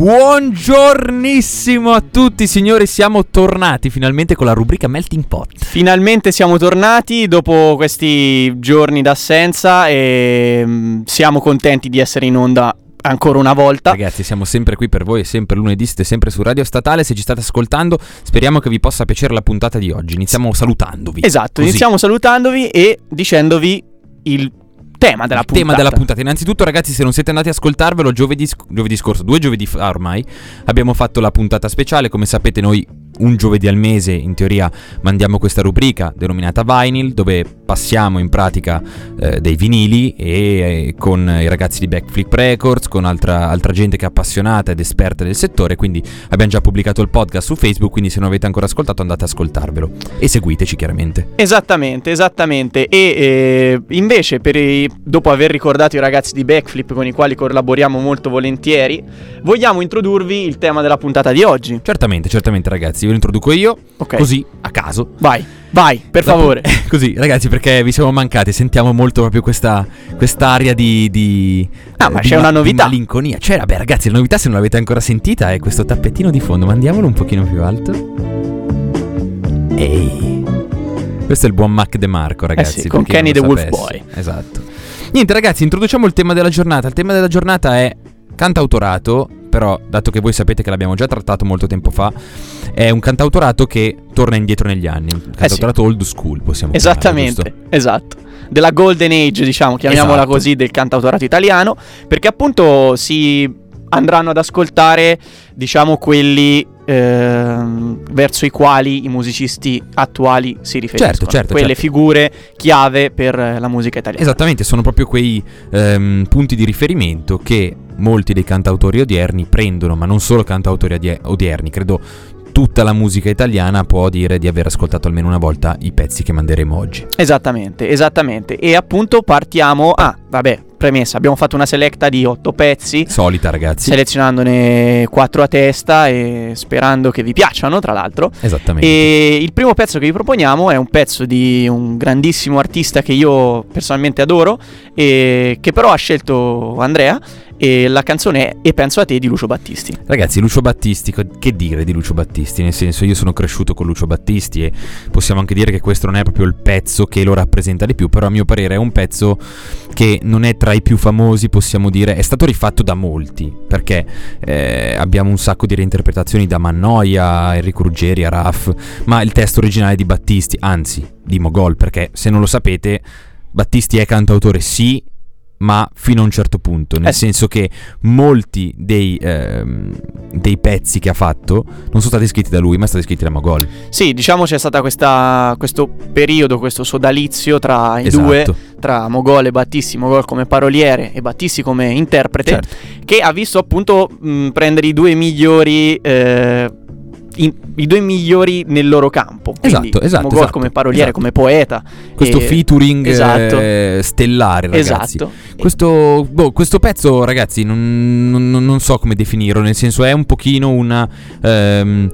Buongiornissimo a tutti signori, siamo tornati finalmente con la rubrica Melting Pot. Finalmente siamo tornati dopo questi giorni d'assenza e mm, siamo contenti di essere in onda ancora una volta. Ragazzi, siamo sempre qui per voi, sempre lunedì, siete sempre su Radio Statale. Se ci state ascoltando, speriamo che vi possa piacere la puntata di oggi. Iniziamo salutandovi. Esatto, Così. iniziamo salutandovi e dicendovi il tema della il puntata. tema della puntata. Innanzitutto, ragazzi, se non siete andati a ascoltarvelo, giovedì, giovedì scorso, due giovedì fa ormai, abbiamo fatto la puntata speciale. Come sapete, noi un giovedì al mese, in teoria, mandiamo questa rubrica denominata Vinyl, dove passiamo in pratica eh, dei vinili e eh, con i ragazzi di Backflip Records, con altra, altra gente che è appassionata ed esperta del settore. Quindi abbiamo già pubblicato il podcast su Facebook. Quindi, se non avete ancora ascoltato, andate ad ascoltarvelo e seguiteci chiaramente. Esattamente, esattamente. E eh, invece, per i- dopo aver ricordato i ragazzi di Backflip con i quali collaboriamo molto volentieri, vogliamo introdurvi il tema della puntata di oggi. Certamente, certamente, ragazzi, ve lo introduco io, Ok. così a caso. Vai, vai, per La favore. Così, ragazzi, perché vi siamo mancati, sentiamo molto proprio questa quest'aria di, di Ah, eh, ma di c'è una novità. Malinconia. Cioè, vabbè, ragazzi, la novità se non l'avete ancora sentita è questo tappettino di fondo. Mandiamolo un pochino più alto. Ehi. Questo è il buon Mac De Marco, ragazzi. Eh sì, con Kenny the Wolf. Boy. Esatto. Niente, ragazzi, introduciamo il tema della giornata. Il tema della giornata è cantautorato, però dato che voi sapete che l'abbiamo già trattato molto tempo fa, è un cantautorato che torna indietro negli anni, un cantautorato old school, possiamo chiamarlo, Esattamente, giusto? esatto. Della golden age, diciamo, chiamiamola Esatto. così, del cantautorato italiano, perché appunto si andranno ad ascoltare, diciamo, quelli ehm, verso i quali i musicisti attuali si riferiscono. Certo, certo, Quelle certo. figure chiave per eh, la musica italiana. Esattamente, sono proprio quei ehm, punti di riferimento che molti dei cantautori odierni prendono, ma non solo cantautori odie- odierni, credo tutta la musica italiana può dire di aver ascoltato almeno una volta i pezzi che manderemo oggi. Esattamente, esattamente. E appunto partiamo... Ah, vabbè, premessa, abbiamo fatto una selecta di otto pezzi. Solita, ragazzi. selezionandone quattro a testa e sperando che vi piacciono, tra l'altro. Esattamente. E il primo pezzo che vi proponiamo è un pezzo di un grandissimo artista che io personalmente adoro, e che però ha scelto Andrea. E la canzone è E penso a te di Lucio Battisti. Ragazzi, Lucio Battisti, che dire di Lucio Battisti? Nel senso, io sono cresciuto con Lucio Battisti e possiamo anche dire che questo non è proprio il pezzo che lo rappresenta di più, però a mio parere è un pezzo che non è tra i più famosi, possiamo dire, è stato rifatto da molti, perché eh, abbiamo un sacco di reinterpretazioni da Mannoia, Enrico Ruggeri, Araf, ma il testo originale di Battisti, anzi, di Mogol, perché se non lo sapete, Battisti è cantautore sì, ma fino a un certo punto, nel Eh senso che molti dei, ehm, dei pezzi che ha fatto non sono stati scritti da lui, ma sono stati scritti da Mogol. Sì, diciamo c'è stato questo periodo, questo sodalizio tra i Esatto. due, tra Mogol e Battisti, Mogol come paroliere e Battisti come interprete, Certo. che ha visto appunto mh, prendere i due migliori. eh, in- I due migliori nel loro campo. Quindi Esatto, esatto, Mogol esatto, come paroliere, esatto. come poeta. Questo e- featuring esatto. eh, stellare, ragazzi. Esatto. Questo, boh, questo pezzo, ragazzi, non, non- non so come definirlo, nel senso è un pochino una... ehm,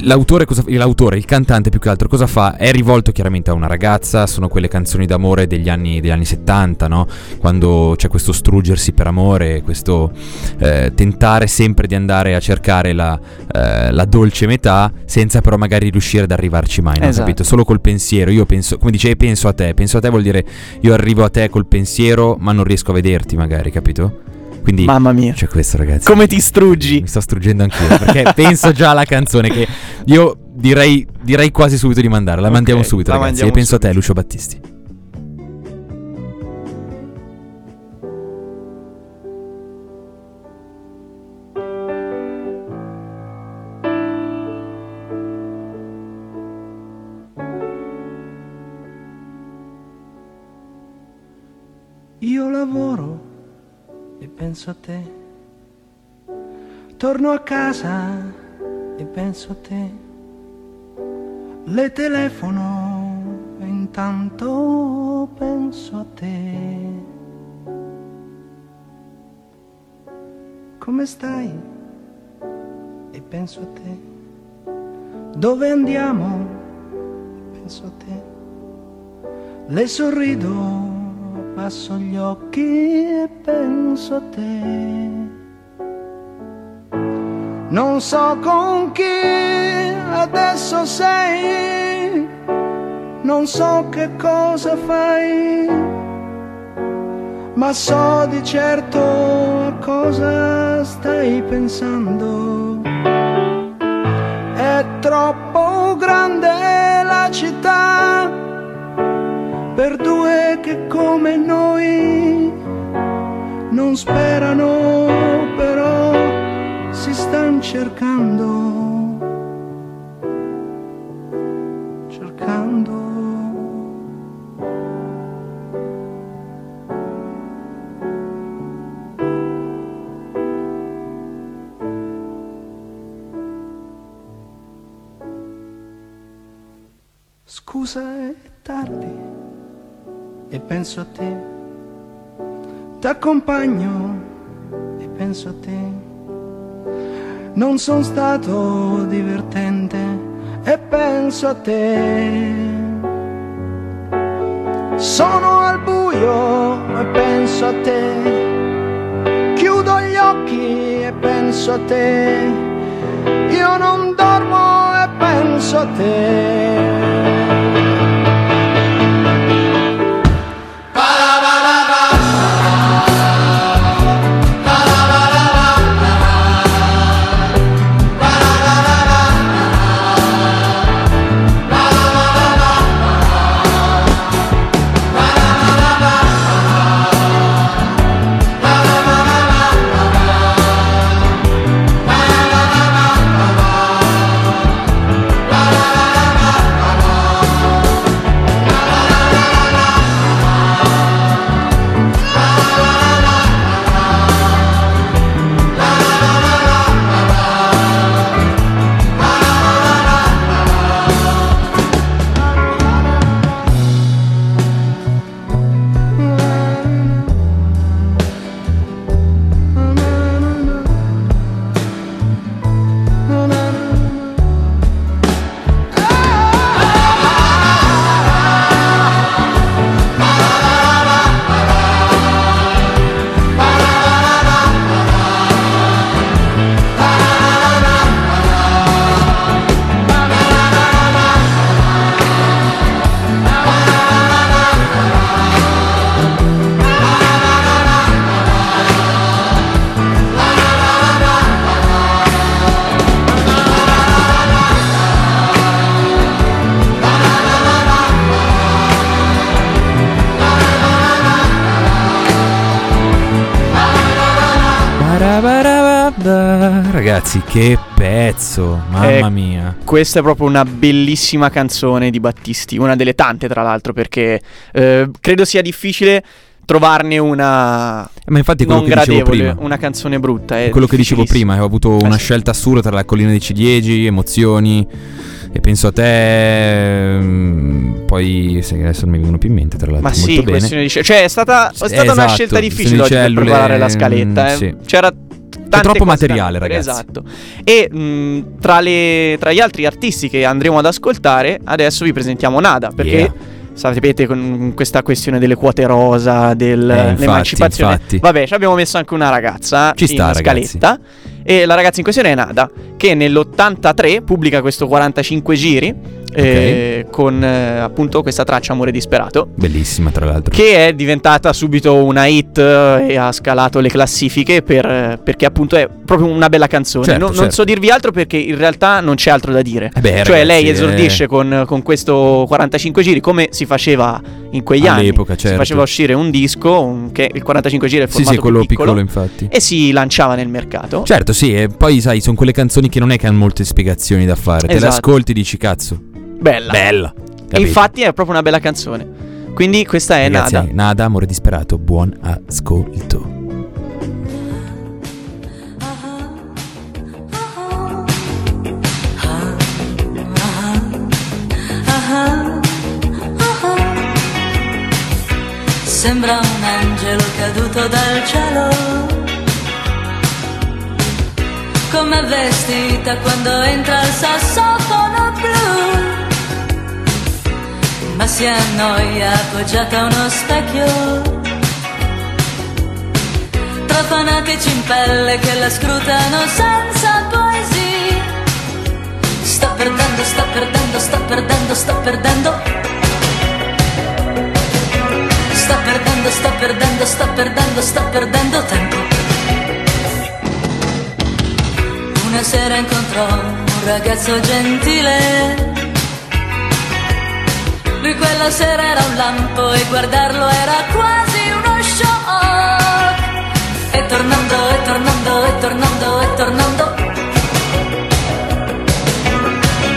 L'autore, cosa- l'autore, il cantante più che altro, cosa fa? È rivolto chiaramente a una ragazza, sono quelle canzoni d'amore degli anni, degli anni 70, no? Quando c'è questo struggersi per amore, questo eh, tentare sempre di andare a cercare la, eh, la dolce metà, senza però magari riuscire ad arrivarci mai, no? Esatto. Capito? Solo col pensiero, io penso, come dicevi, penso a te, penso a te vuol dire io arrivo a te col pensiero, ma non riesco a vederti magari, capito? Quindi Mamma mia. c'è questo, ragazzi. Come ti struggi? Mi sto struggendo anch'io perché penso già alla canzone che io direi, direi quasi subito di mandare. La Ok, mandiamo subito, la ragazzi. mandiamo e penso a te, subito. Lucio Battisti. Io lavoro e penso a te. Torno a casa e penso a te. Le telefono e intanto penso a te. Come stai? E penso a te. Dove andiamo? Penso a te. Le sorrido, passo gli occhi e penso a te. Non so con chi adesso sei, non so che cosa fai, ma so di certo a cosa stai pensando. È troppo grande la città per due che come noi non sperano però si stanno cercando penso a te. T'accompagno e penso a te. Non sono stato divertente e penso a te. Sono al buio e penso a te. Chiudo gli occhi e penso a te. Io non dormo e penso a te. Ragazzi, che pezzo, mamma Eh, mia. Questa è proprio una bellissima canzone di Battisti, una delle tante tra l'altro, perché eh, credo sia difficile trovarne una Ma infatti non che dicevo gradevole, prima. una canzone brutta. È quello che dicevo prima, ho avuto Eh una sì. scelta assurda tra la collina dei ciliegi, emozioni. E penso a te. mm, Poi se adesso non mi vengono più in mente, tra l'altro. Ma molto sì, bene. questione di Cioè, è stata, è stata una esatto, scelta difficile oggi di per cellule, preparare la scaletta. eh. sì. C'era tante troppo materiale, ragazzi. Esatto. E mh, tra, le- tra gli altri artisti che andremo ad ascoltare, adesso vi presentiamo Nada. Perché Yeah. sapete, con questa questione delle quote rosa, Eh, dell'emancipazione. infatti, infatti. Vabbè, ci abbiamo messo anche una ragazza Ci in sta, ragazzi. scaletta. E la ragazza in questione è Nada, che nell'83 pubblica questo 45 giri. Eh, con eh, appunto questa traccia Amore disperato Bellissima, tra l'altro. che è diventata subito una hit eh, e ha scalato le classifiche per, eh, perché appunto è proprio una bella canzone. Certo, non, non certo. so dirvi altro perché in realtà non c'è altro da dire. Eh beh, cioè ragazzi, lei esordisce con, con questo 45 giri come si faceva in quegli All'epoca, anni. certo. Si faceva uscire un disco, un- che il 45 giri è il Sì, formato sì, quello piccolo, piccolo, infatti. e si lanciava nel mercato. Certo, sì, e poi sai, sono quelle canzoni che non è che hanno molte spiegazioni da fare. Te le Esatto. ascolti e dici, cazzo, Bella. Bella. Capito? Infatti è proprio una bella canzone. Quindi questa è Ragazzi, Nada. Nada, amore disperato, buon ascolto. Sembra un angelo caduto dal cielo. Come vestita quando entra il sassofono blu. Ma si annoia appoggiata a uno specchio. Tra fanatici in pelle che la scrutano senza poesia. Sto perdendo, sto perdendo, sto perdendo, sto perdendo. Sto perdendo, sto perdendo, sto perdendo, sto perdendo tempo. Una sera incontrò un ragazzo gentile. Lui quella sera era un lampo e guardarlo era quasi uno shock. E tornando, e tornando, e tornando, e tornando.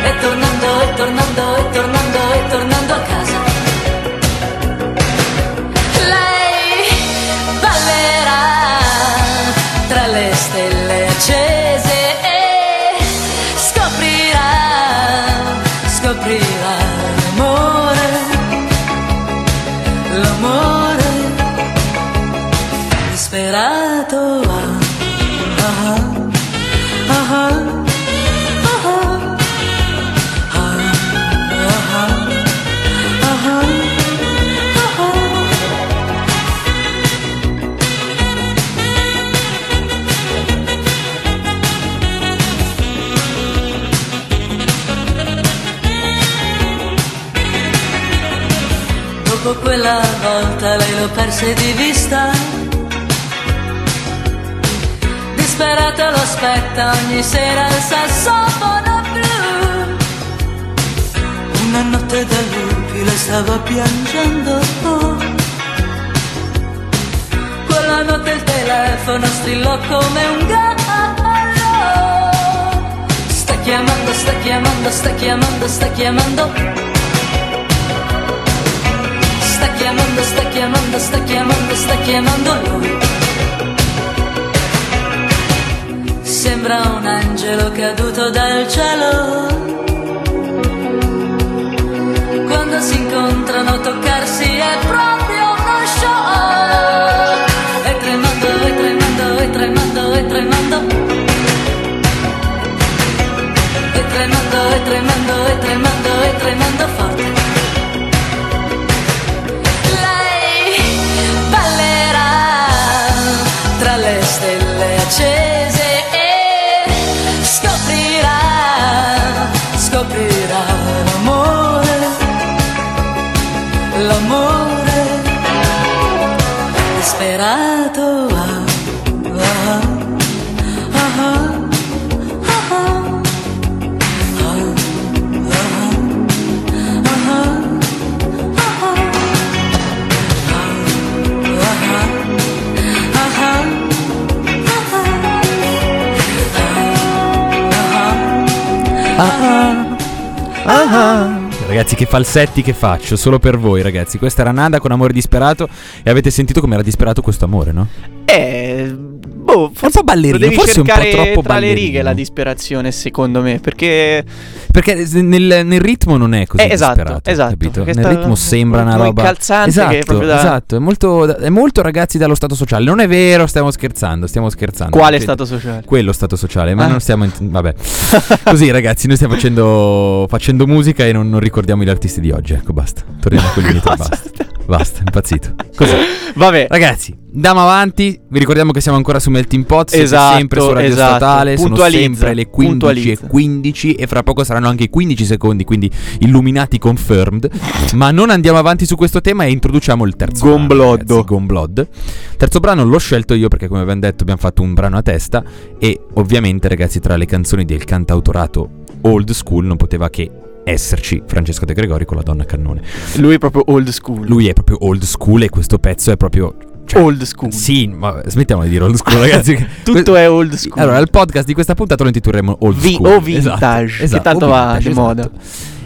E tornando, e tornando, e tornando, e tornando sperato. Ah, ah, ah, Dopo quella volta lei lo perse di vista Disperato lo aspetta ogni sera il sassofono blu. Una notte da lupi le stava piangendo. Quella notte il telefono strillò come un gallo. Sta chiamando, sta chiamando, sta chiamando, sta chiamando. Sta chiamando, sta chiamando, sta chiamando, sta chiamando lui. Sembra un angelo caduto dal cielo. Quando si incontrano toccarsi è proprio uno show. E tremando, e tremando, e tremando, e tremando. E tremando, e tremando, e tremando, e tremando Ragazzi, che falsetti che faccio solo per voi, ragazzi. Questa era Nada con Amore Disperato. E avete sentito come era disperato questo amore, no? Eh, boh, forse po' ballerino, lo devi forse un po' troppo tra le righe la disperazione, secondo me, perché Perché nel, nel ritmo non è così Eh, esatto, esatto, capito? Nel ritmo sembra una roba incalzante che esatto, da- esatto, è molto, è molto ragazzi dallo stato sociale. Non è vero, stiamo scherzando, stiamo scherzando. quale Perché- stato sociale? Quello stato sociale, ma Ah. non stiamo. in- vabbè. Così, ragazzi, noi stiamo facendo, facendo musica e non, non ricordiamo gli artisti di oggi. Ecco, basta. Torniamo a quelli di Cosa? basta. Basta, impazzito. Così. Vabbè, Ragazzi, andiamo avanti. Vi ricordiamo che siamo ancora su Melting Pot. Siete Esatto, sempre su Radio esatto. Statale. Sono sempre le 15 e puntualizza. 15. E fra poco saranno anche i 15 secondi. Quindi illuminati confirmed. Ma non andiamo avanti su questo tema e introduciamo il terzo brano. Gombloddo. ragazzi, Gomblod. Terzo brano l'ho scelto io perché, come abbiamo detto, abbiamo fatto un brano a testa. E ovviamente, ragazzi, tra le canzoni del cantautorato old school non poteva che esserci Francesco De Gregori con la donna cannone. lui è proprio old school. Lui è proprio old school e questo pezzo è proprio. cioè, old school. Sì, ma smettiamo di dire old school, ragazzi. Tutto è old school. Allora, il podcast di questa puntata lo intitolleremo Old Vi- School. o vintage, che tanto o va vintage, di esatto. moda.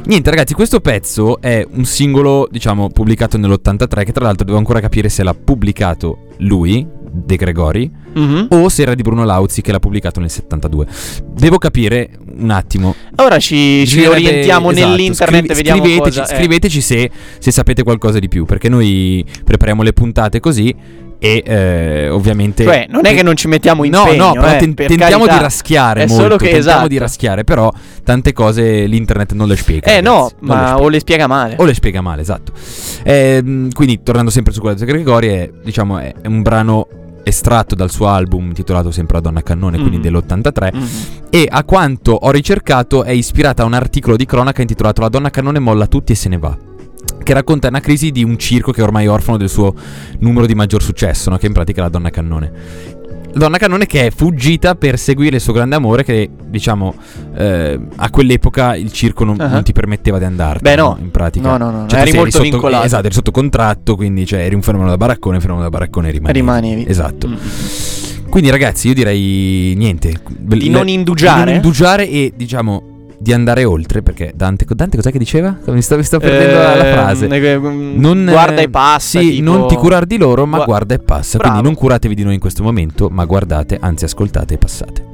Niente, ragazzi, questo pezzo è un singolo, diciamo, pubblicato nell'83, che tra l'altro devo ancora capire se l'ha pubblicato lui, De Gregori, Mhm. o se era di Bruno Lauzi che l'ha pubblicato nel 72. Devo capire un attimo. Ora ci, ci orientiamo esatto, nell'internet scrivi- vediamo scriveteci, cosa... eh. scriveteci se, se sapete qualcosa di più, perché noi prepariamo le puntate così e eh, ovviamente... Cioè, non è che non ci mettiamo No, impegno, no, però eh, ten- tentiamo carità. di raschiare È molto, solo che tentiamo esatto. di raschiare, però tante cose l'internet non le spiega. Eh no, ragazzi, le ma spiega. o le spiega male. O le spiega male, esatto. Ehm, quindi, tornando sempre su quella di Gregori, è, diciamo, è un brano estratto dal suo album intitolato sempre La donna cannone, quindi Mhm. dell'83. Mhm. E a quanto ho ricercato è ispirata a un articolo di cronaca intitolato La donna cannone molla tutti e se ne va. Che racconta una crisi di un circo che è ormai orfano del suo numero di maggior successo, no? che in pratica è la donna cannone. Donna cannone che è fuggita per seguire il suo grande amore, che diciamo eh, a quell'epoca il circo non, Ah. non ti permetteva di andartene. Beh, no. in pratica. No, no, no, no, Cioè, eri molto sotto, vincolato. Esatto, eri sotto contratto, quindi cioè, eri un fenomeno da baraccone, un fenomeno da baraccone rimani. Rimanevi. Esatto. Mm. Quindi ragazzi, io direi niente. Di Le- non indugiare? Di non indugiare e diciamo di andare oltre, perché Dante, Dante cos'è che diceva? Mi sto, mi sto perdendo la, la frase. eh, mm, Non, guarda eh, e passa. Sì, tipo- non ti curar di loro, ma Gua- guarda e passa. Bravo. Quindi non curatevi di noi in questo momento, ma guardate, anzi ascoltate e passate.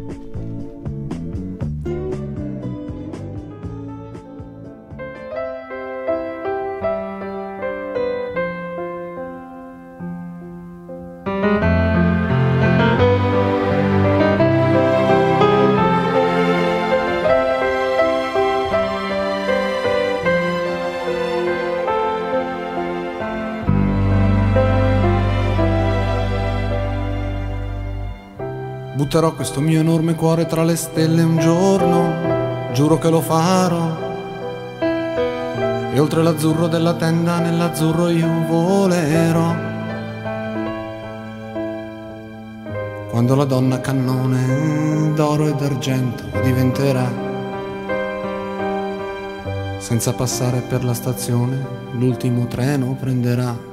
Butterò questo mio enorme cuore tra le stelle un giorno, giuro che lo farò. E oltre l'azzurro della tenda, nell'azzurro io volerò. Quando la donna cannone d'oro e d'argento diventerà, senza passare per la stazione, l'ultimo treno prenderà.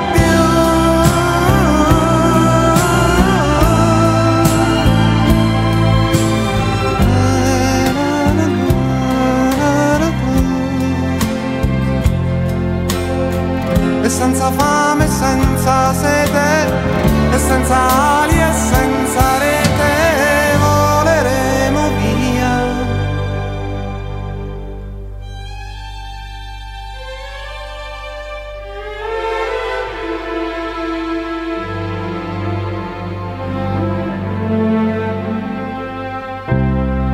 senza fame, senza sete, e senza ali e senza rete voleremo via.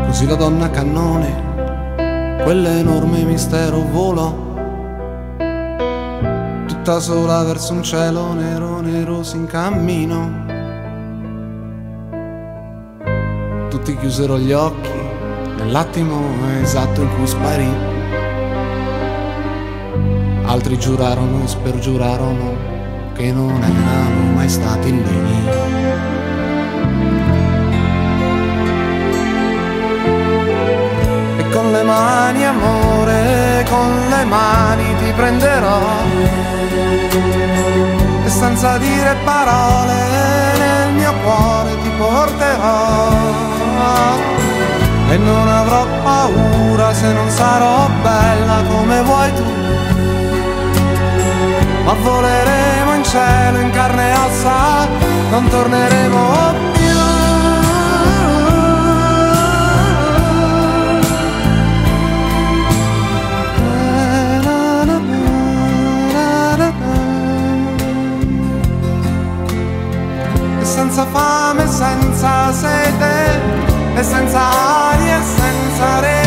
Così la donna cannone, quell'enorme mistero volò tutta sola verso un cielo nero nero si incammino. Tutti chiusero gli occhi nell'attimo esatto in cui sparì. Altri giurarono e spergiurarono che non erano mai stati lì. Con le mani amore, con le mani ti prenderò e senza dire parole nel mio cuore ti porterò. E non avrò paura se non sarò bella come vuoi tu. Ma voleremo in cielo in carne e ossa non torneremo più senza fame, senza sete, e senza aria senza rete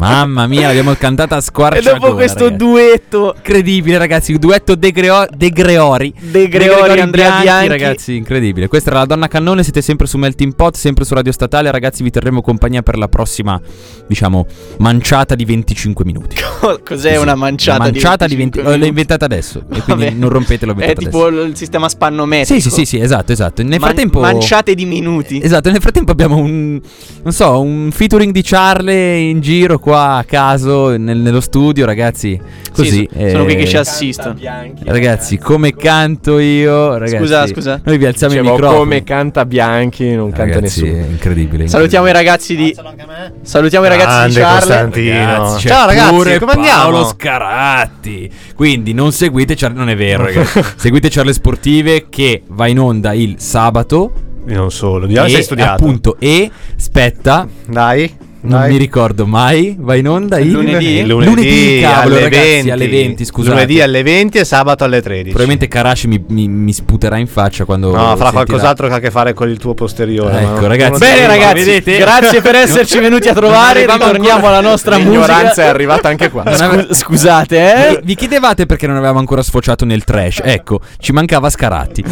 Mamma mia, l'abbiamo cantata a E squarciagola. dopo questo ragazzi. duetto Incredibile, ragazzi. Duetto De, Greo- De Greori. De Greori, Andrea Bianchi. Ragazzi, incredibile. Questa era la donna cannone. Siete sempre su Melting Pot, sempre su Radio Statale. Ragazzi, vi terremo compagnia per la prossima, diciamo, manciata di 25 minuti. Cos'è Sì, una manciata Una manciata di 20 25 oh, L'ho minuti? inventata adesso. E quindi Vabbè. non rompete l'ho È tipo adesso. il sistema spannometrico. Sì, sì, sì, sì, esatto, esatto. Nel Man- frattempo. manciate di minuti. Esatto, nel frattempo abbiamo un. Non so, un featuring di Charlie in giro qua a caso nel- nello studio, ragazzi. Così. Sì, so- sono qui che eh, ci assistono. Ragazzi, come canto io, ragazzi. Scusa, scusa. Noi vi alziamo il Dicevo, microfono. come canta Bianchi, non canta Ragazzi, nessuno. è incredibile. Salutiamo i ragazzi di Salutiamo i ragazzi di Charlie. Ragazzi, c'è Ciao, ragazzi, pure come Paolo andiamo? Scaratti. Quindi non seguite Charlie, non è vero, ragazzi. seguite Charlie Sportive che va in onda il sabato. Non solo, di e hai studiato. appunto e spetta, Dai, non dai. mi ricordo mai, va in onda il Lunedì? Il Lunedì, cavolo, alle ragazzi, 20. alle 20, scusate. Lunedì alle 20 e sabato alle 13. Probabilmente Karashi mi, mi- mi sputerà in faccia quando No, farà qualcos'altro che ha a che fare con il tuo posteriore. Ecco, no? ragazzi. Bene ragazzi, vedete? grazie per esserci venuti a trovare. Ritorniamo alla nostra L'ignoranza musica. è arrivata anche qua. Scu- scusate, eh. Vi- Vi chiedevate perché non avevamo ancora sfociato nel trash. Ecco, ci mancava Scaratti.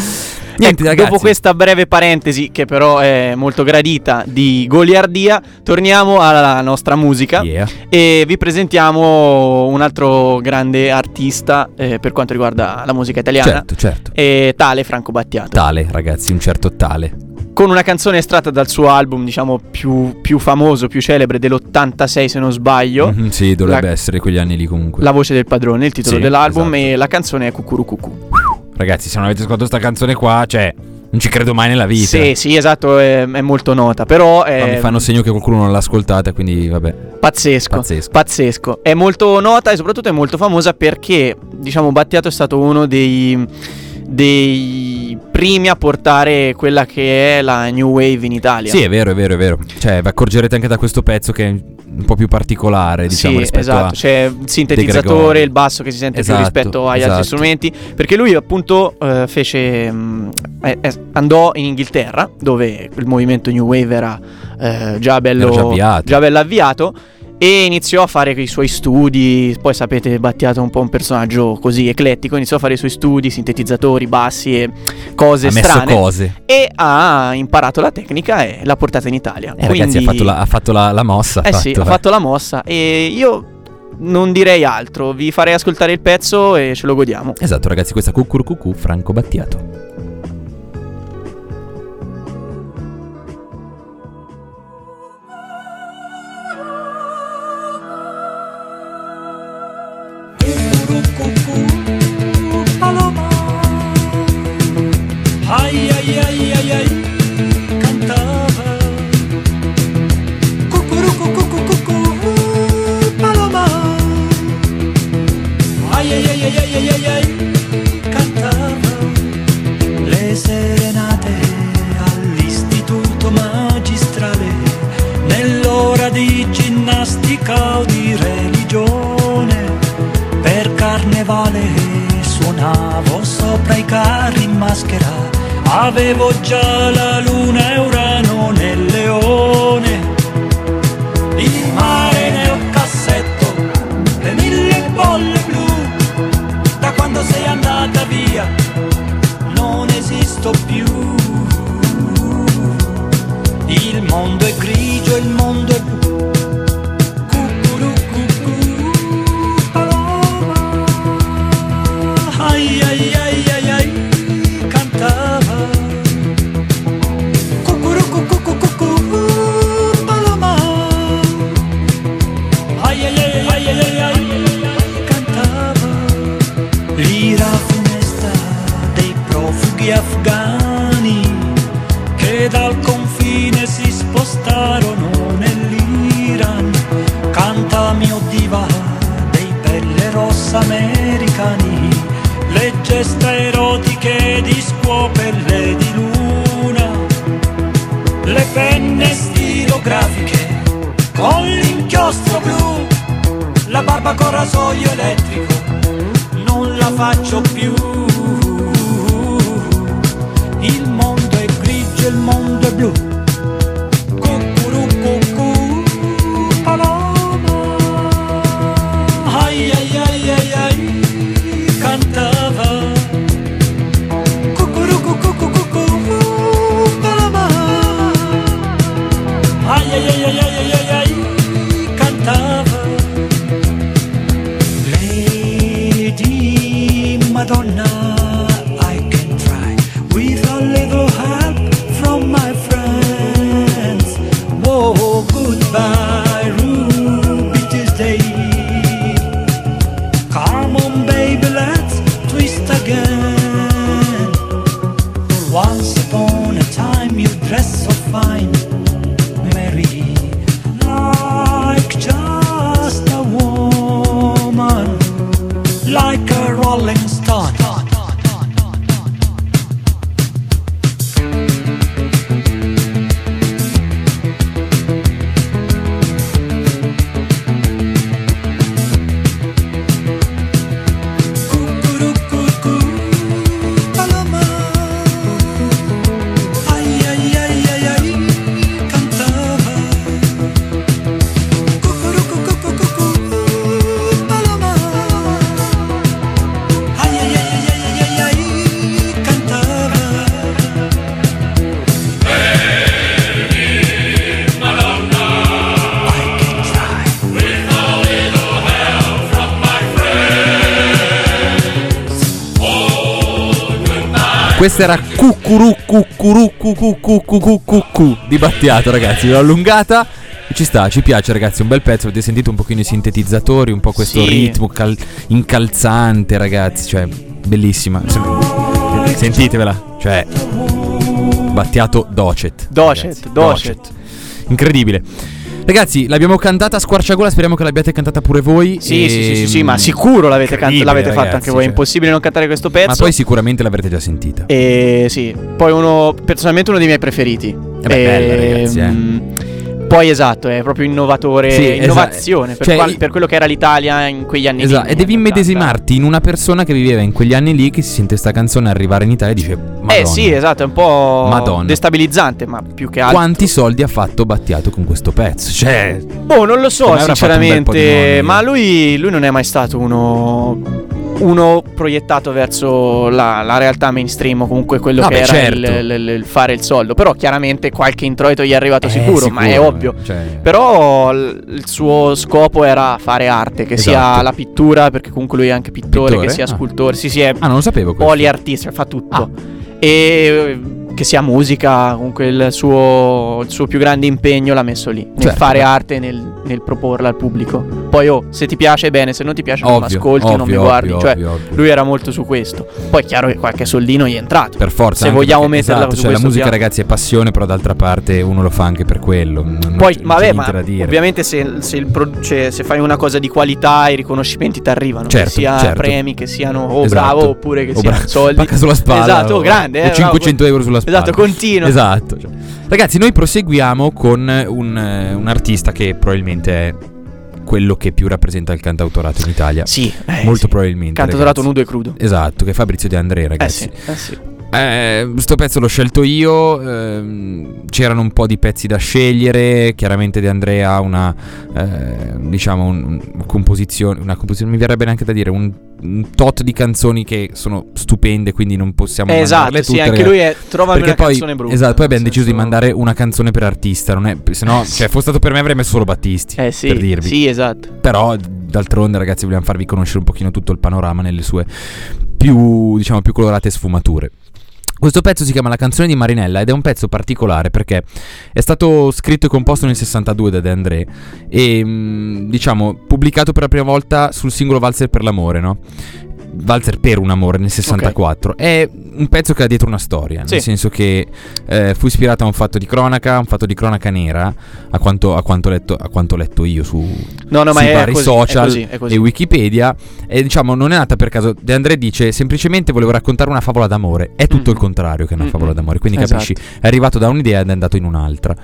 Niente, Ecco, ragazzi. Dopo questa breve parentesi, che però è molto gradita, di goliardia, torniamo alla nostra musica. Yeah. E vi presentiamo un altro grande artista eh, per quanto riguarda la musica italiana. Certo, certo. E tale Franco Battiato. Tale, ragazzi, un certo tale. Con una canzone estratta dal suo album, diciamo, più, più famoso, più celebre, dell'86 se non sbaglio. Mhm, sì, dovrebbe La- essere quegli anni lì comunque. La voce del padrone, il titolo Sì, dell'album esatto. e la canzone è Cucuru Cucù. Ragazzi, se non avete ascoltato sta canzone qua, cioè, non ci credo mai nella vita. Sì, sì, esatto, è, è molto nota, però è mi fanno segno che qualcuno non l'ha ascoltata, quindi vabbè. pazzesco, Pazzesco. pazzesco. È molto nota e soprattutto è molto famosa perché, diciamo, Battiato è stato uno dei, dei primi a portare quella che è la New Wave in Italia. Sì, è vero, è vero, è vero. Cioè, vi accorgerete anche da questo pezzo che un po' più particolare, diciamo, Sì, rispetto esatto, a... c'è il sintetizzatore, il basso che si sente Esatto, più rispetto agli esatto. altri strumenti, perché lui appunto eh, fece mh, eh, eh, andò in Inghilterra, dove il movimento New Wave era eh, già bello Era già avviato. già bello avviato e iniziò a fare i suoi studi, poi sapete Battiato è un po' un personaggio così eclettico, iniziò a fare i suoi studi, sintetizzatori, bassi e cose ha messo strane cose. e ha imparato la tecnica e l'ha portata in Italia. Eh, Quindi, ragazzi, ha fatto la, ha fatto la- la mossa. eh sì, ha vai. fatto la mossa e io non direi altro, vi farei ascoltare il pezzo e ce lo godiamo. Esatto, ragazzi, questa Cucur Cucù Franco Battiato. Like a rolling stone. Questa era Cucuru Cucuru Cucu Cucu Cucu di Battiato, ragazzi. L'ho allungata. Ci sta, ci piace, ragazzi. Un bel pezzo. Avete sentito un pochino i sintetizzatori, un po' questo Sì. ritmo cal- incalzante, ragazzi. Cioè, bellissima. Sen- Sentitevela. Cioè, Battiato Docet. Docet, ragazzi. Docet. Incredibile. Ragazzi, l'abbiamo cantata a squarciagola. Speriamo che l'abbiate cantata pure voi. Sì, E- sì, sì, sì, sì, ma sicuro l'avete, can- Incredibile, l'avete fatta ragazzi, anche voi. È cioè. impossibile non cantare questo pezzo. Ma poi sicuramente l'avrete già sentita. E sì, poi uno, personalmente uno dei miei preferiti. Eh beh, bella, ragazzi, eh. mm, Poi esatto, è proprio innovatore, Sì, esatto. innovazione per, Cioè, qual- per quello che era l'Italia in quegli anni Esatto, lì. e devi anni 80. immedesimarti in una persona che viveva in quegli anni lì, che si sente sta canzone arrivare in Italia e dice: Madonna, Eh sì, esatto, è un po' Madonna. destabilizzante, ma più che altro. Quanti soldi ha fatto Battiato con questo pezzo? Cioè, Boh, non lo so, sinceramente. Ma lui, lui non è mai stato uno. Uno proiettato verso la, la realtà mainstream o comunque quello No, che beh, era certo. il, il- il fare il soldo. Però chiaramente qualche introito gli è arrivato eh, sicuro, ma è sicuro, ovvio. cioè, Però l- il suo scopo era fare arte, che sia Esatto. la pittura, perché comunque lui è anche pittore, Pittore? che sia Ah. scultore, sì, sì, è Ah, non lo sapevo questo. poliartista, fa tutto. Ah. E che sia musica, comunque il suo, il suo più grande impegno l'ha messo lì, nel Certo, fare arte, nel, nel proporla al pubblico. Poi oh, se ti piace bene, se non ti piace non Ovvio, ascolti, non mi ovvio, guardi, ovvio, cioè ovvio, ovvio. lui era molto su questo. Poi è chiaro che qualche soldino gli è entrato. Per forza. Se vogliamo perché- metterla esatto, su cioè, la musica, piano. ragazzi, è passione, però d'altra parte uno lo fa anche per quello. Non- Poi, non vabbè, ma niente da dire. ovviamente se, se pro- cioè, se fai una cosa di qualità i riconoscimenti ti arrivano. Certo, che sia certo. premi, che siano oh Esatto. bravo oppure che O siano bra- soldi. pacca sulla spalla. Esatto, o- grande. Eh, 500 bravo. euro sulla spalla. Esatto, continua. Esatto. Ragazzi, noi proseguiamo con un, un artista che probabilmente è quello che più rappresenta il cantautorato in Italia. Sì, eh, Molto sì. probabilmente. Cantautorato ragazzi. nudo e crudo. Esatto, che è Fabrizio De André, Eh ragazzi. sì, eh sì. Eh, sto pezzo l'ho scelto io. ehm, c'erano un po' di pezzi da scegliere. Chiaramente De Andrea ha una, eh, diciamo, un- un- composizione. Una composizione, mi verrebbe neanche da dire, un, un tot di canzoni che sono stupende. Quindi non possiamo Eh, esatto, sì, tutte, anche ragazzi. lui è trovami Perché una poi, canzone brutta. esatto, poi abbiamo deciso di mandare una canzone per artista. Non è, se no, cioè, fosse stato per me, avrei messo solo Battisti. Eh sì, per dirvi. sì, esatto. Però d'altronde ragazzi vogliamo farvi conoscere un pochino tutto il panorama nelle sue più, diciamo, più colorate sfumature. Questo pezzo si chiama La canzone di Marinella ed è un pezzo particolare perché è stato scritto e composto nel 62 da De André e mm, diciamo pubblicato per la prima volta sul singolo Valzer per l'amore, no? Valzer per un amore nel 64. È un pezzo che ha dietro una storia, nel Sì. senso che eh, fu ispirato a un fatto di cronaca, un fatto di cronaca nera, a quanto, a quanto, letto, a quanto ho letto io su, No, no, vari social è così, è così. e Wikipedia. E diciamo, non è nata per caso. De André dice semplicemente volevo raccontare una favola d'amore. È tutto Mm. il contrario che una Mm, favola mm. d'amore. Quindi Esatto. capisci, è arrivato da un'idea ed è andato in un'altra.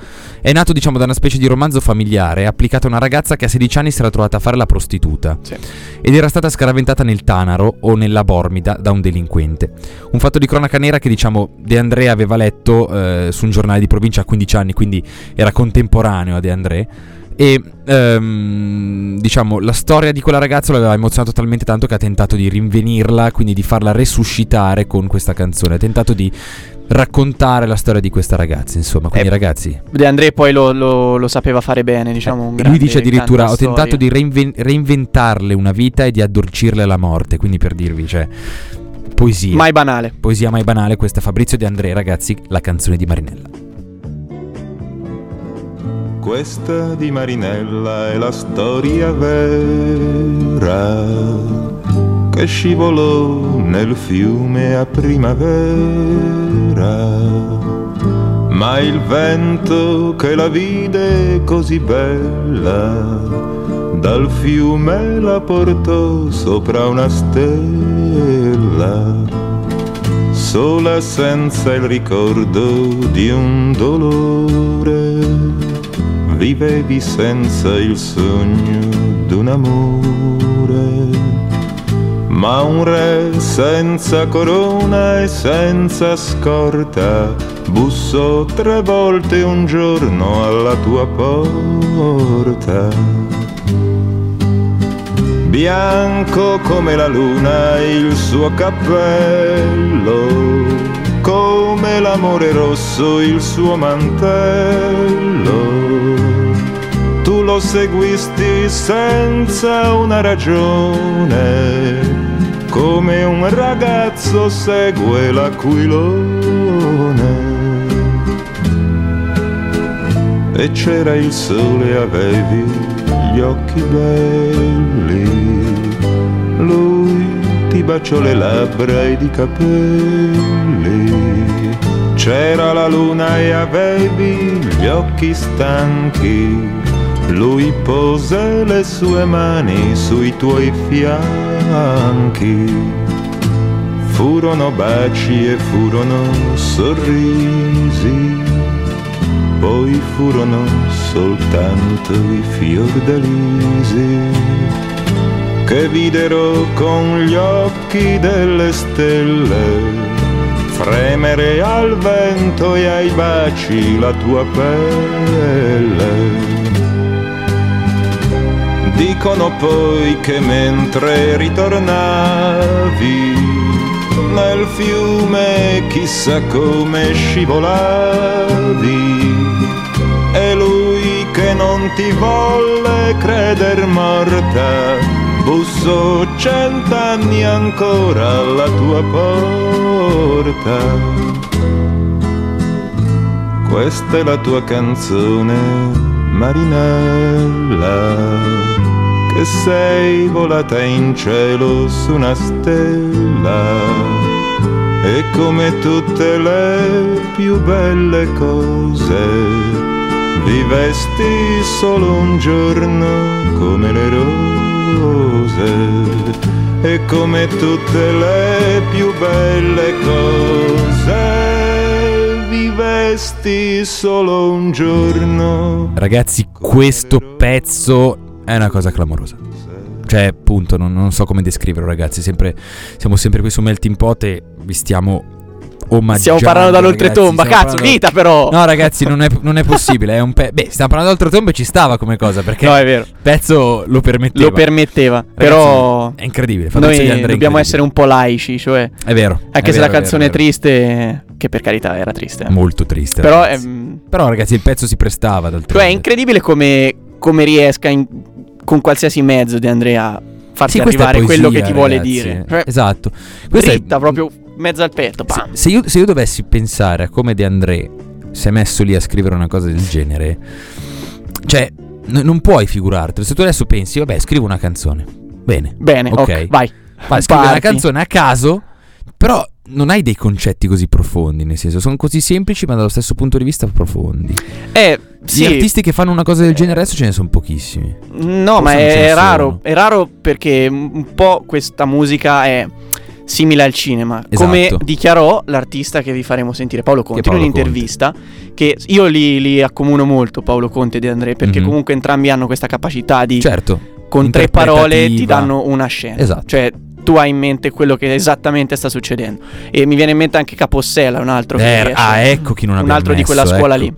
È nato, diciamo, da una specie di romanzo familiare applicato a una ragazza che a 16 anni si era trovata a fare la prostituta Sì. ed era stata scaraventata nel Tanaro o nella Bormida da un delinquente. Un fatto di cronaca nera che diciamo De André aveva letto eh, su un giornale di provincia a 15 anni, quindi era contemporaneo a De André. E ehm, diciamo la storia di quella ragazza lo aveva emozionato talmente tanto che ha tentato di rinvenirla, quindi di farla resuscitare con questa canzone. Ha tentato di raccontare la storia di questa ragazza. Insomma, quindi Eh, ragazzi, De André poi lo, lo- lo sapeva fare bene, diciamo. un lui dice addirittura: Ho tentato di reinven- reinventarle una vita e di addolcirle la morte. Quindi per dirvi, cioè, poesia. Mai banale. Poesia mai banale. Questa è Fabrizio De André, ragazzi, la canzone di Marinella. Questa di Marinella è la storia vera che scivolò nel fiume a primavera. Ma il vento che la vide così bella dal fiume la portò sopra una stella, sola senza il ricordo di un dolore vivevi senza il sogno d'un amore. Ma un re senza corona e senza scorta bussò tre volte un giorno alla tua porta. Bianco come la luna il suo cappello, come l'amore rosso il suo mantello. Tu lo seguisti senza una ragione, come un ragazzo segue l'aquilone. E c'era il sole avevi gli occhi belli. Lui ti baciò le labbra ed i capelli. C'era la luna e avevi gli occhi stanchi. Lui pose le sue mani sui tuoi fianchi. Furono baci e furono sorrisi, poi furono soltanto i fiordalisi che videro con gli occhi delle stelle fremere al vento e ai baci la tua pelle. Dicono poi che mentre ritornavi nel fiume chissà come scivolavi e lui che non ti volle creder morta bussò cent'anni ancora alla tua porta. Questa è la tua canzone, Marinella, che sei volata in cielo su una stella. E come tutte le più belle cose, vivesti solo un giorno come le rose. E come tutte le più belle cose, vivesti solo un giorno. Ragazzi, questo pezzo è una cosa clamorosa. Cioè, appunto, non, non so come descriverlo, ragazzi. Sempre, siamo sempre qui su Melting Pot e vi stiamo omaggiando. Stiamo parlando dall'oltretomba, cazzo, parlando- vita però. No, ragazzi, non è, non è possibile. È un pe- Beh, stiamo parlando d'oltretomba e ci stava come cosa perché No, è vero. il pezzo lo permetteva. Lo permetteva, Ragazzi, però È incredibile. Noi è dobbiamo incredibile. essere un po' laici, cioè È vero. anche è se vero, la canzone è, vero, vero. triste, che per carità era triste. Molto triste. Però, ragazzi. ehm, Però, ragazzi, il pezzo si prestava cioè è incredibile come, come riesca in- con qualsiasi mezzo di Andrea a farti Sì, è arrivare quello che poesia, ti vuole ragazzi. dire. Cioè, Esatto. Questa è- dritta proprio mezzo al petto. Se, se io, se io dovessi pensare a come De André si è messo lì a scrivere una cosa del genere, cioè, n- non puoi figurartelo. Se tu adesso pensi, vabbè, scrivo una canzone. Bene. Bene, ok, ok. vai. Vai, scrivi una canzone a caso, però non hai dei concetti così profondi, nel senso, sono così semplici ma dallo stesso punto di vista profondi. Eh, Gli sì. artisti che fanno una cosa del genere adesso ce ne sono pochissimi. No, Forse ma è raro, è raro perché un po' questa musica è simile al cinema. Esatto. Come dichiarò l'artista che vi faremo sentire, Paolo Conte, Paolo in un'intervista, che io li, li accomuno molto, Paolo Conte e De André, perché Mhm. comunque entrambi hanno questa capacità di, Certo. con tre parole, ti danno una scena. Esatto. Cioè, tu hai in mente quello che esattamente sta succedendo. E mi viene in mente anche Capossela, un altro Eh, riesce- ah, ecco chi non un abbiamo altro di messo, quella scuola ecco. lì.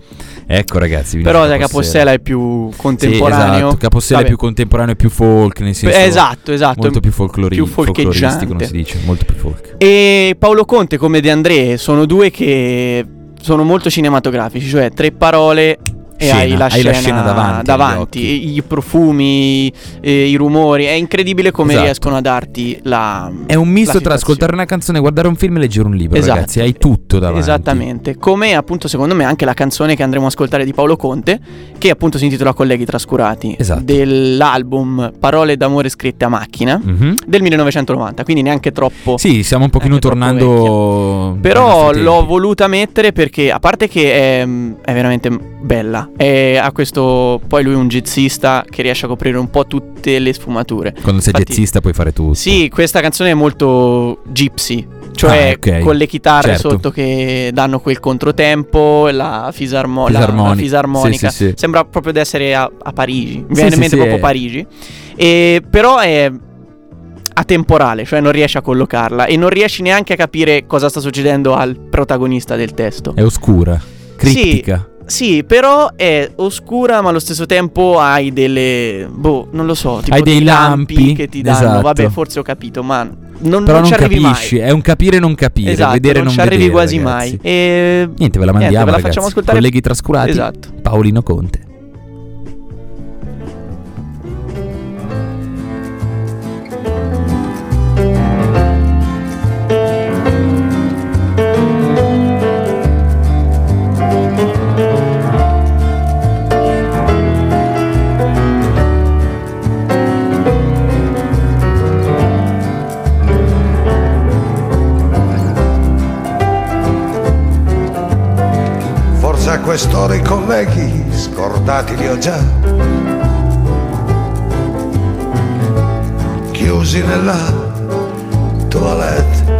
Ecco ragazzi. Però sai, Capossela è più contemporaneo. Sì, esatto. Capossela è Vabbè. più contemporaneo e più folk, nel senso Esatto, esatto. molto più, folclori- più folcloristico, folcheggiante. non si dice, molto più folk. E Paolo Conte come De André sono due che sono molto cinematografici, cioè tre parole e Scena, hai la hai scena, la scena davanti davanti, i, profumi, eh, i rumori, è incredibile come Esatto. riescono a darti la È un misto tra ascoltare una canzone, guardare un film e leggere un libro, Esatto. ragazzi, hai tutto davanti. Esattamente, come appunto secondo me anche la canzone che andremo a ascoltare di Paolo Conte, che appunto si intitola Colleghi Trascurati, Esatto. dell'album Parole d'amore scritte a macchina Mhm. del 1990, quindi neanche troppo Sì, stiamo un pochino tornando Però l'ho voluta mettere perché, a parte che è, è veramente bella, e ha questo. Poi lui è un jazzista che riesce a coprire un po' tutte le sfumature. Quando sei Infatti- jazzista puoi fare tutto. Sì, questa canzone è molto gypsy. Cioè, Ah, ok. con le chitarre Certo. sotto che danno quel controtempo, la, fisarmo- la- Fisarmonica. la fisarmonica. Sì, sì, sì. Sembra proprio di essere a, a Parigi. Mi viene in mente proprio è- Parigi. E, però è atemporale, cioè non riesci a collocarla e non riesci neanche a capire cosa sta succedendo al protagonista del testo. È oscura, criptica. Sì, però è oscura, ma allo stesso tempo hai delle. Boh, non lo so. Tipo Hai dei lampi, che ti danno. esatto. Vabbè, forse ho capito, ma non, Però non non capisci, mai. è un capire non capire, Esatto, vedere non non ci arrivi vedere, quasi ragazzi. mai. E... Niente, ve la Niente, mandiamo, ve la ragazzi. facciamo ascoltare. Colleghi trascurati. Esatto. Paolino Conte. Forse a quest'ora i colleghi scordati li ho già. Chiusi nella toilette.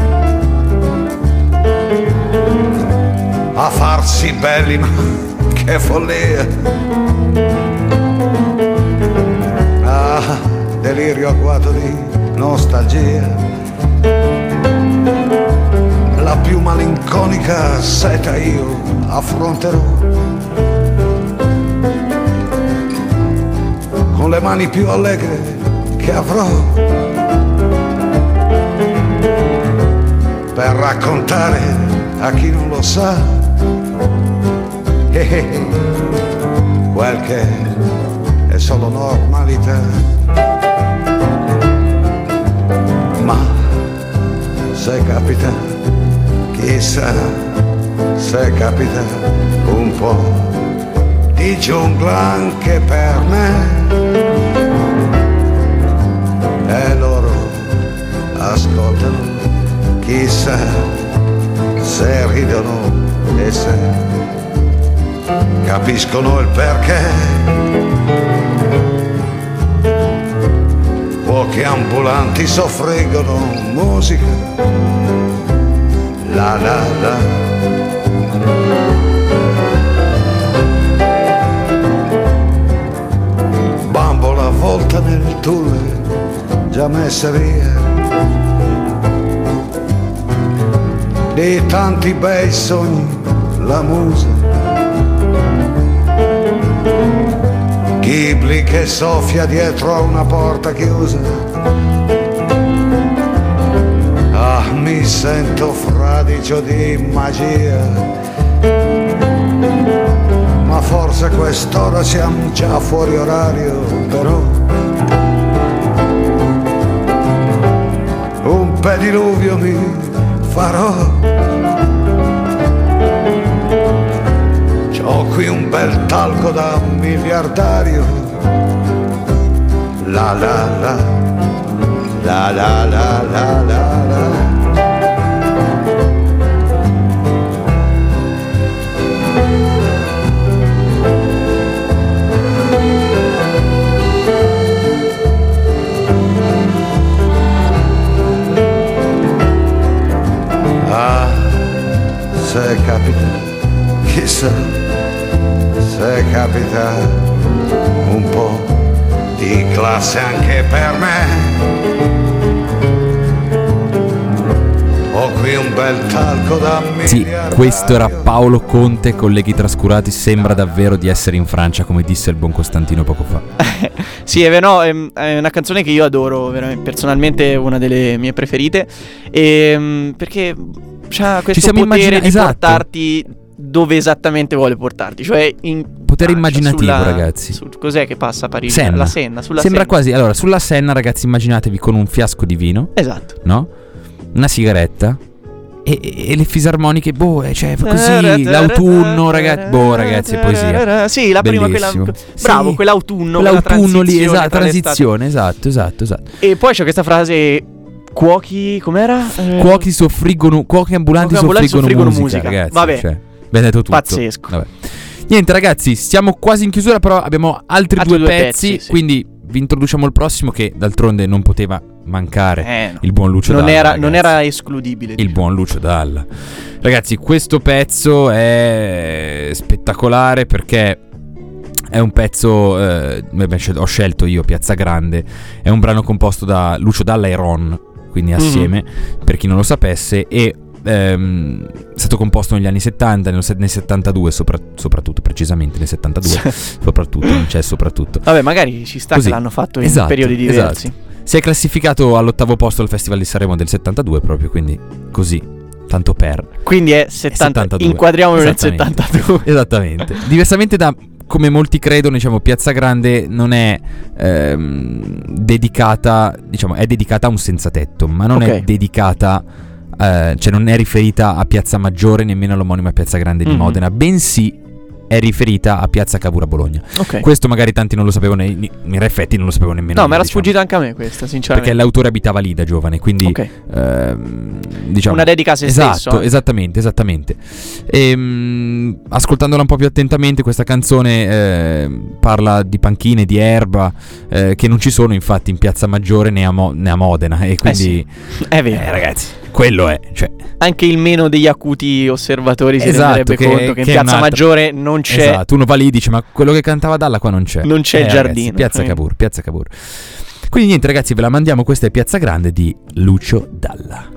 A farsi belli, ma che follia. Ah, delirio agguato di nostalgia la più malinconica seta io affronterò. Con le mani più allegre che avrò. Per raccontare a chi non lo sa. eh, eh, quel che è solo normalità. Ma se capita, chissà se capita un po' di giungla anche per me. Ascoltano, chissà se ridono e se capiscono il perché. Pochi ambulanti soffriggono musica la la la avvolta nel tulle già messa via di tanti bei sogni la musa Ghibli che soffia dietro a una porta chiusa Ah, mi sento fradicio di magia. Ma forse quest'ora siamo già fuori orario, però. Un pediluvio mi farò. C'ho qui un bel talco da miliardario. La la la. La la la la la la capita, chissà se capita un po' di classe anche per me. Ho qui un bel talco da Sì, miliardario. questo era Paolo Conte, colleghi trascurati. Sembra davvero di essere in Francia, come disse il buon Costantino poco fa. Sì, è, no, è, una canzone che io adoro, veramente, personalmente è una delle mie preferite. Ehm, perché ha questo siamo potere immagina- di esatto. portarti dove esattamente vuole portarti. Cioè, in Potere Francia, immaginativo, sulla- ragazzi. su- cos'è che passa a Parigi? Senna. La Senna, sulla Sembra Senna. quasi. Allora, sulla Senna, ragazzi, immaginatevi con un fiasco di vino, Esatto. no? Una sigaretta. E, e- e le fisarmoniche, boh, eh, cioè, così, l'autunno, ragazzi, boh, ragazzi, è poesia. Sì, la prima quella. Bravo, Sì, quell'autunno, quell'autunno lì, esatto, transizione, esatto, esatto, esatto. E poi c'è questa frase cuochi, com'era? Eh, Cuochi soffriggono, cuochi ambulanti, Cuochi ambulanti soffriggono, soffriggono musica, musica. ragazzi. Vabbè. Cioè, ben detto tutto. Pazzesco. Vabbè. Niente, ragazzi, stiamo quasi in chiusura, però abbiamo altri, Altri due, due pezzi, pezzi, sì. quindi vi introduciamo il prossimo che d'altronde non poteva mancare. Eh, no. Il buon Lucio non, Dalla. era, non era escludibile. Il buon Lucio Dalla. Ragazzi, questo pezzo è spettacolare perché è un pezzo. eh, ho scelto io Piazza Grande. È un brano composto da Lucio Dalla e Ron, quindi Mhm. assieme, per chi non lo sapesse. E. ehm, è stato composto negli anni 70, nel, nel 72 sopra- soprattutto, precisamente nel 72, soprattutto, non c'è soprattutto. Vabbè, magari ci sta Così. che l'hanno fatto in Esatto, periodi diversi. esatto. Si è classificato all'ottavo posto al Festival di Sanremo del 72 proprio, quindi così, tanto per. Quindi è 70, 72. inquadriamolo nel Esattamente. 72. Esattamente. Diversamente da come molti credono, diciamo, Piazza Grande non è ehm, dedicata, diciamo, è dedicata a un senza tetto, ma non è Ok. dedicata, eh, cioè non è riferita a Piazza Maggiore, nemmeno all'omonima Piazza Grande di Mhm. Modena, bensì è riferita a Piazza Cavour Bologna. Ok. Questo magari tanti non lo sapevano, in effetti non lo sapevo nemmeno. No, io, mi era diciamo. sfuggita anche a me questa, sinceramente. Perché l'autore abitava lì da giovane, quindi Ok. ehm, diciamo Una dedica a se esatto, stesso, eh. Esattamente, esattamente. Ehm, ascoltandola un po' più attentamente, questa canzone ehm, parla di panchine, di erba, eh, che non ci sono infatti in Piazza Maggiore né a, Mo- né a Modena. E quindi, È vero. eh, ragazzi, quello è. Cioè, Anche il meno degli acuti osservatori si Esatto, renderebbe che- conto che in che è Piazza Maggiore non c'è. Esatto, uno va lì e dice: Ma quello che cantava Dalla qua non c'è. Non c'è Eh, il ragazzi, giardino. Piazza Eh. Cavour, Piazza Cavour. Quindi niente, ragazzi, ve la mandiamo. Questa è Piazza Grande di Lucio Dalla.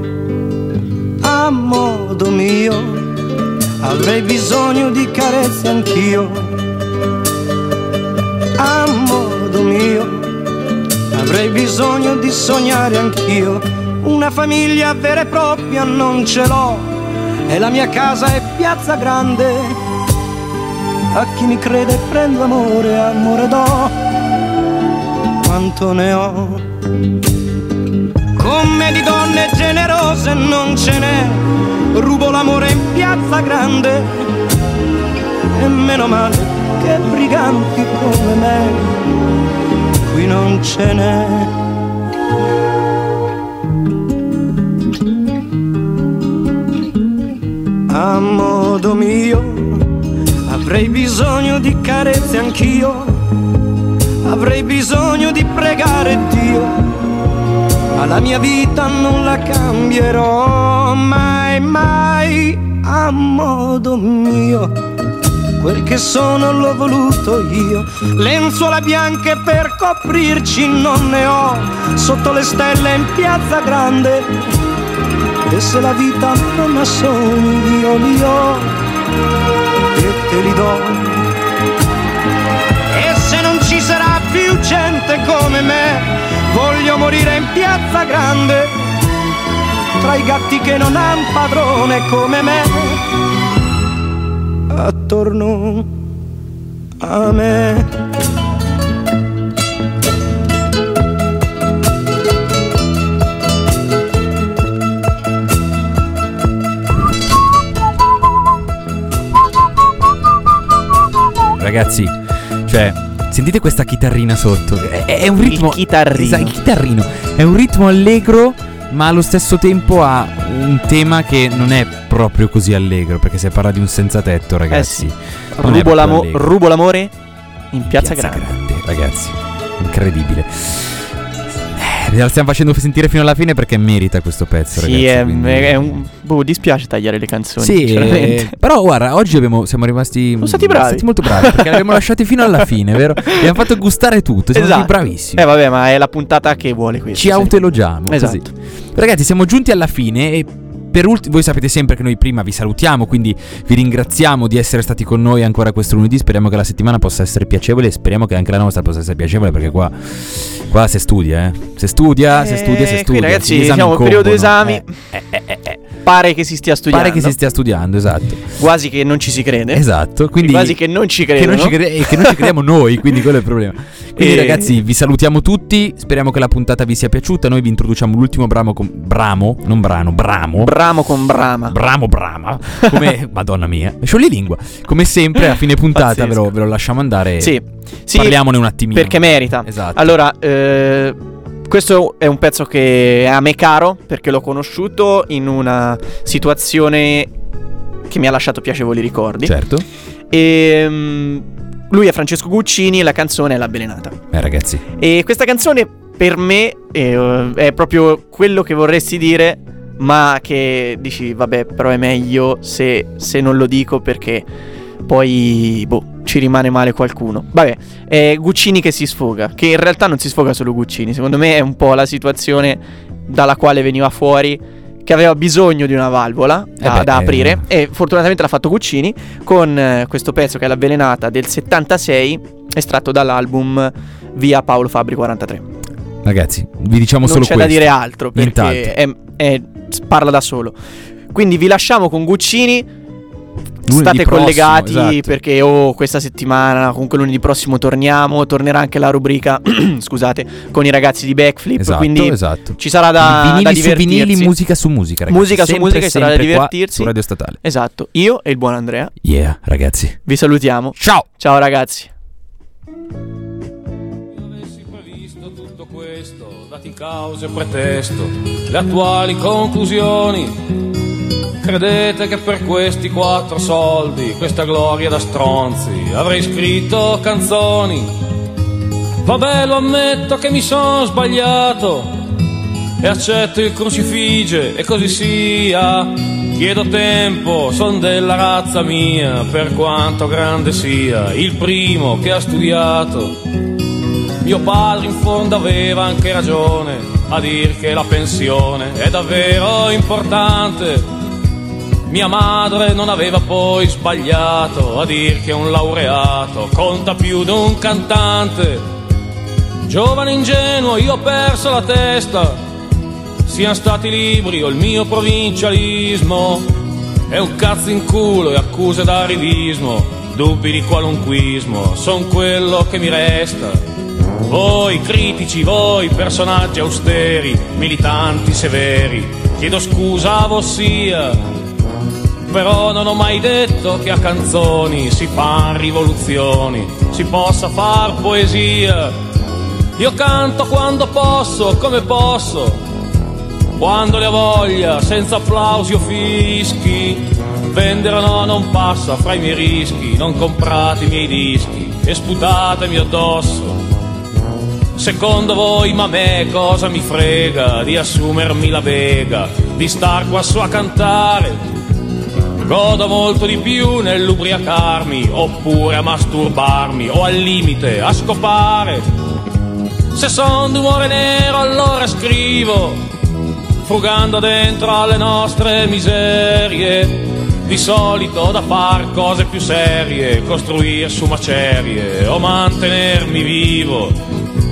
a modo mio. Avrei bisogno di carezze anch'io. A modo mio. Avrei bisogno di sognare anch'io. Una famiglia vera e propria non ce l'ho. E la mia casa è piazza grande. A chi mi crede prendo amore amore do. Quanto ne ho di donne generose non ce n'è, rubo l'amore in piazza grande e meno male che briganti come me. Qui non ce n'è. A modo mio avrei bisogno di carezze anch'io, avrei bisogno di pregare Dio ma la mia vita non la cambierò mai, mai a modo mio. Quel che sono l'ho voluto io, lenzuola bianche per coprirci non ne ho, sotto le stelle in piazza grande. E se la vita non ha sogni io li ho e te li do. Più gente come me, voglio morire in piazza grande, tra i gatti che non han padrone come me. Attorno a me. Ragazzi, cioè, sentite questa chitarrina sotto. È, è un ritmo. Il chitarrino. Esatto, il chitarrino. È un ritmo allegro, ma allo stesso tempo ha un tema che non è proprio così allegro. Perché si parla di un senza tetto, ragazzi. non è Rubo, l'amo- rubo l'amore in Piazza, Piazza Grande. ragazzi. Incredibile. Eh, La stiamo facendo sentire fino alla fine perché merita questo pezzo, Sì, ragazzi. è, quindi- è un. Boh, dispiace tagliare le canzoni. Sì, eh, però guarda, oggi abbiamo, siamo rimasti Sono stati bravi. molto bravi perché li abbiamo lasciati fino alla fine, vero? E abbiamo fatto gustare tutto, siamo Esatto. stati bravissimi. Eh, vabbè, ma è la puntata che vuole questo. Ci sì. autoelogiamo. Esatto. così. Ragazzi, siamo giunti alla fine e per ultimo, voi sapete sempre che noi prima vi salutiamo, quindi vi ringraziamo di essere stati con noi ancora questo lunedì. Speriamo che la settimana possa essere piacevole e speriamo che anche la nostra possa essere piacevole perché qua, qua si studia, eh. Si studia, si studia, si Eh, studia. Ragazzi, siamo in periodo incombono. esami. Eh, eh, eh, eh. Pare che si stia studiando. Pare che si stia studiando, esatto. Quasi che non ci si crede. Esatto, quindi Quasi che non ci che credono. non ci, cre- e che non ci crediamo noi, quindi quello è il problema. Quindi E- ragazzi, vi salutiamo tutti, speriamo che la puntata vi sia piaciuta. Noi vi introduciamo l'ultimo bramo con bramo, non brano, bramo. Bramo con brama. Bramo Brama, come Madonna mia, lingua. Come sempre a fine puntata ve lo, ve lo lasciamo andare. Sì. Sì, Parliamone un attimino. Perché merita. Esatto. Allora, eh, questo è un pezzo che è a me caro perché l'ho conosciuto in una situazione che mi ha lasciato piacevoli ricordi. Certo. E mm, lui è Francesco Guccini e la canzone è La Belenata. Eh ragazzi, E questa canzone per me eh, è proprio quello che vorresti dire, ma che dici, vabbè, però è meglio se, se non lo dico perché poi, boh, ci rimane male qualcuno. Vabbè, è Guccini che si sfoga, che in realtà non si sfoga solo Guccini, secondo me è un po' la situazione dalla quale veniva fuori. Che aveva bisogno di una valvola da, Eh beh, da eh. aprire e fortunatamente l'ha fatto Guccini con eh, questo pezzo che è l'avvelenata del 76 estratto dall'album Via Paolo Fabri 43 ragazzi, vi diciamo non solo c'è questo. da dire altro perché è- è- parla da solo. Quindi vi lasciamo con Guccini. State prossimo, collegati esatto. perché o questa settimana, comunque lunedì prossimo torniamo, tornerà anche la rubrica, scusate, con i ragazzi di Backflip, Esatto, quindi esatto. ci sarà da, vinili da su divertirsi. vinili, musica su musica, ragazzi. Musica su Sempre, musica, ci sarà da divertirsi. Su Radio Statale. Esatto, io e il buon Andrea Yeah, ragazzi. vi salutiamo. Ciao! Ciao ragazzi. Cause e pretesto, le attuali conclusioni. Credete che per questi quattro soldi, questa gloria da stronzi, avrei scritto canzoni? Vabbè, lo ammetto che mi sono sbagliato e accetto il crucifige e così sia. Chiedo tempo, son della razza mia, per quanto grande sia, il primo che ha studiato. Mio padre in fondo aveva anche ragione a dir che la pensione è davvero importante. Mia madre non aveva poi sbagliato a dir che un laureato conta più di un cantante. Giovane ingenuo, io ho perso la testa. Siano stati libri o il mio provincialismo. È un cazzo in culo e accuse d'arrivismo. Dubbi di qualunquismo, son quello che mi resta. Voi critici, voi personaggi austeri, militanti severi, chiedo scusa a vossia, però non ho mai detto che a canzoni si fan rivoluzioni, si possa far poesia. Io canto quando posso, come posso, quando ne ho voglia, senza applausi o fischi. Vendere no non passa fra i miei rischi, non comprate i miei dischi e sputatemi addosso. Secondo voi, ma a me cosa mi frega di assumermi la vega, di star qua su a cantare? Godo molto di più nell'ubriacarmi, oppure a masturbarmi, o al limite a scopare. Se son d'umore nero allora scrivo, frugando dentro alle nostre miserie. Di solito da far cose più serie, costruire su macerie o mantenermi vivo.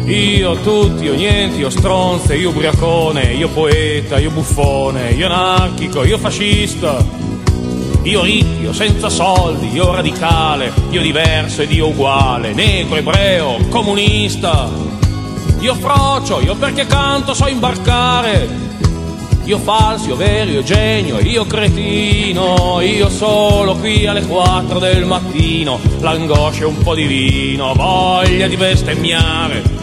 Io tutti, io niente, io stronze, io ubriacone, io poeta, io buffone, io anarchico, io fascista. Io ricco, io senza soldi, io radicale, io diverso ed io uguale, negro, ebreo, comunista. Io frocio, io perché canto so imbarcare. Io falso, io vero, io genio, io cretino, io solo qui alle 4 del mattino, l'angoscia e un po' di vino, voglia di bestemmiare.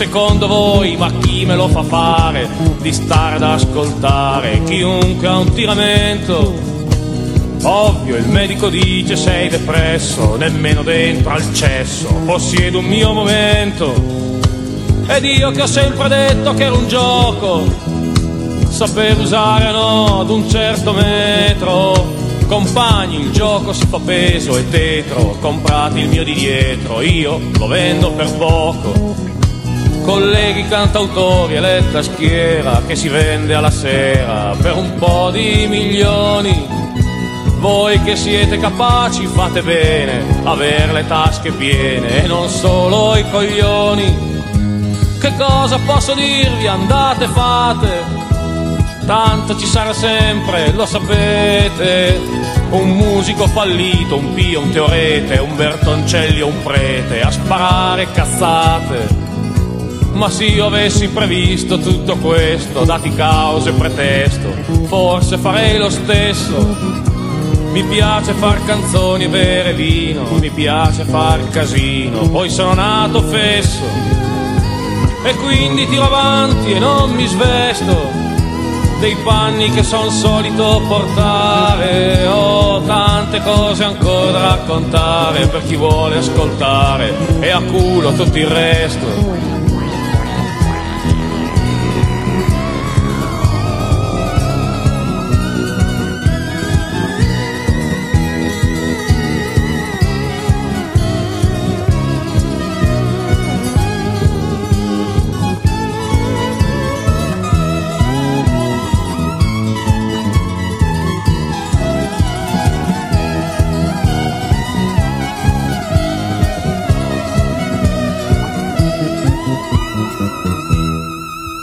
Secondo voi, ma chi me lo fa fare di stare ad ascoltare chiunque ha un tiramento? Ovvio, il medico dice sei depresso, nemmeno dentro al cesso, possiedo un mio momento. Ed io che ho sempre detto che era un gioco, saper usare no ad un certo metro. Compagni, il gioco si fa peso e tetro, comprati il mio di dietro, io lo vendo per poco. Colleghi cantautori e letta schiera che si vende alla sera per un po' di milioni. Voi che siete capaci fate bene, aver le tasche piene e non solo i coglioni. Che cosa posso dirvi? Andate fate, tanto ci sarà sempre, lo sapete. Un musico fallito, un pio, un teorete, un Bertoncelli o un prete a sparare cazzate. Ma se io avessi previsto tutto questo, dati cause e pretesto, forse farei lo stesso. Mi piace far canzoni e bere vino, mi piace far casino, poi sono nato fesso. E quindi tiro avanti e non mi svesto dei panni che son solito portare. Ho tante cose ancora da raccontare per chi vuole ascoltare e a culo tutto il resto.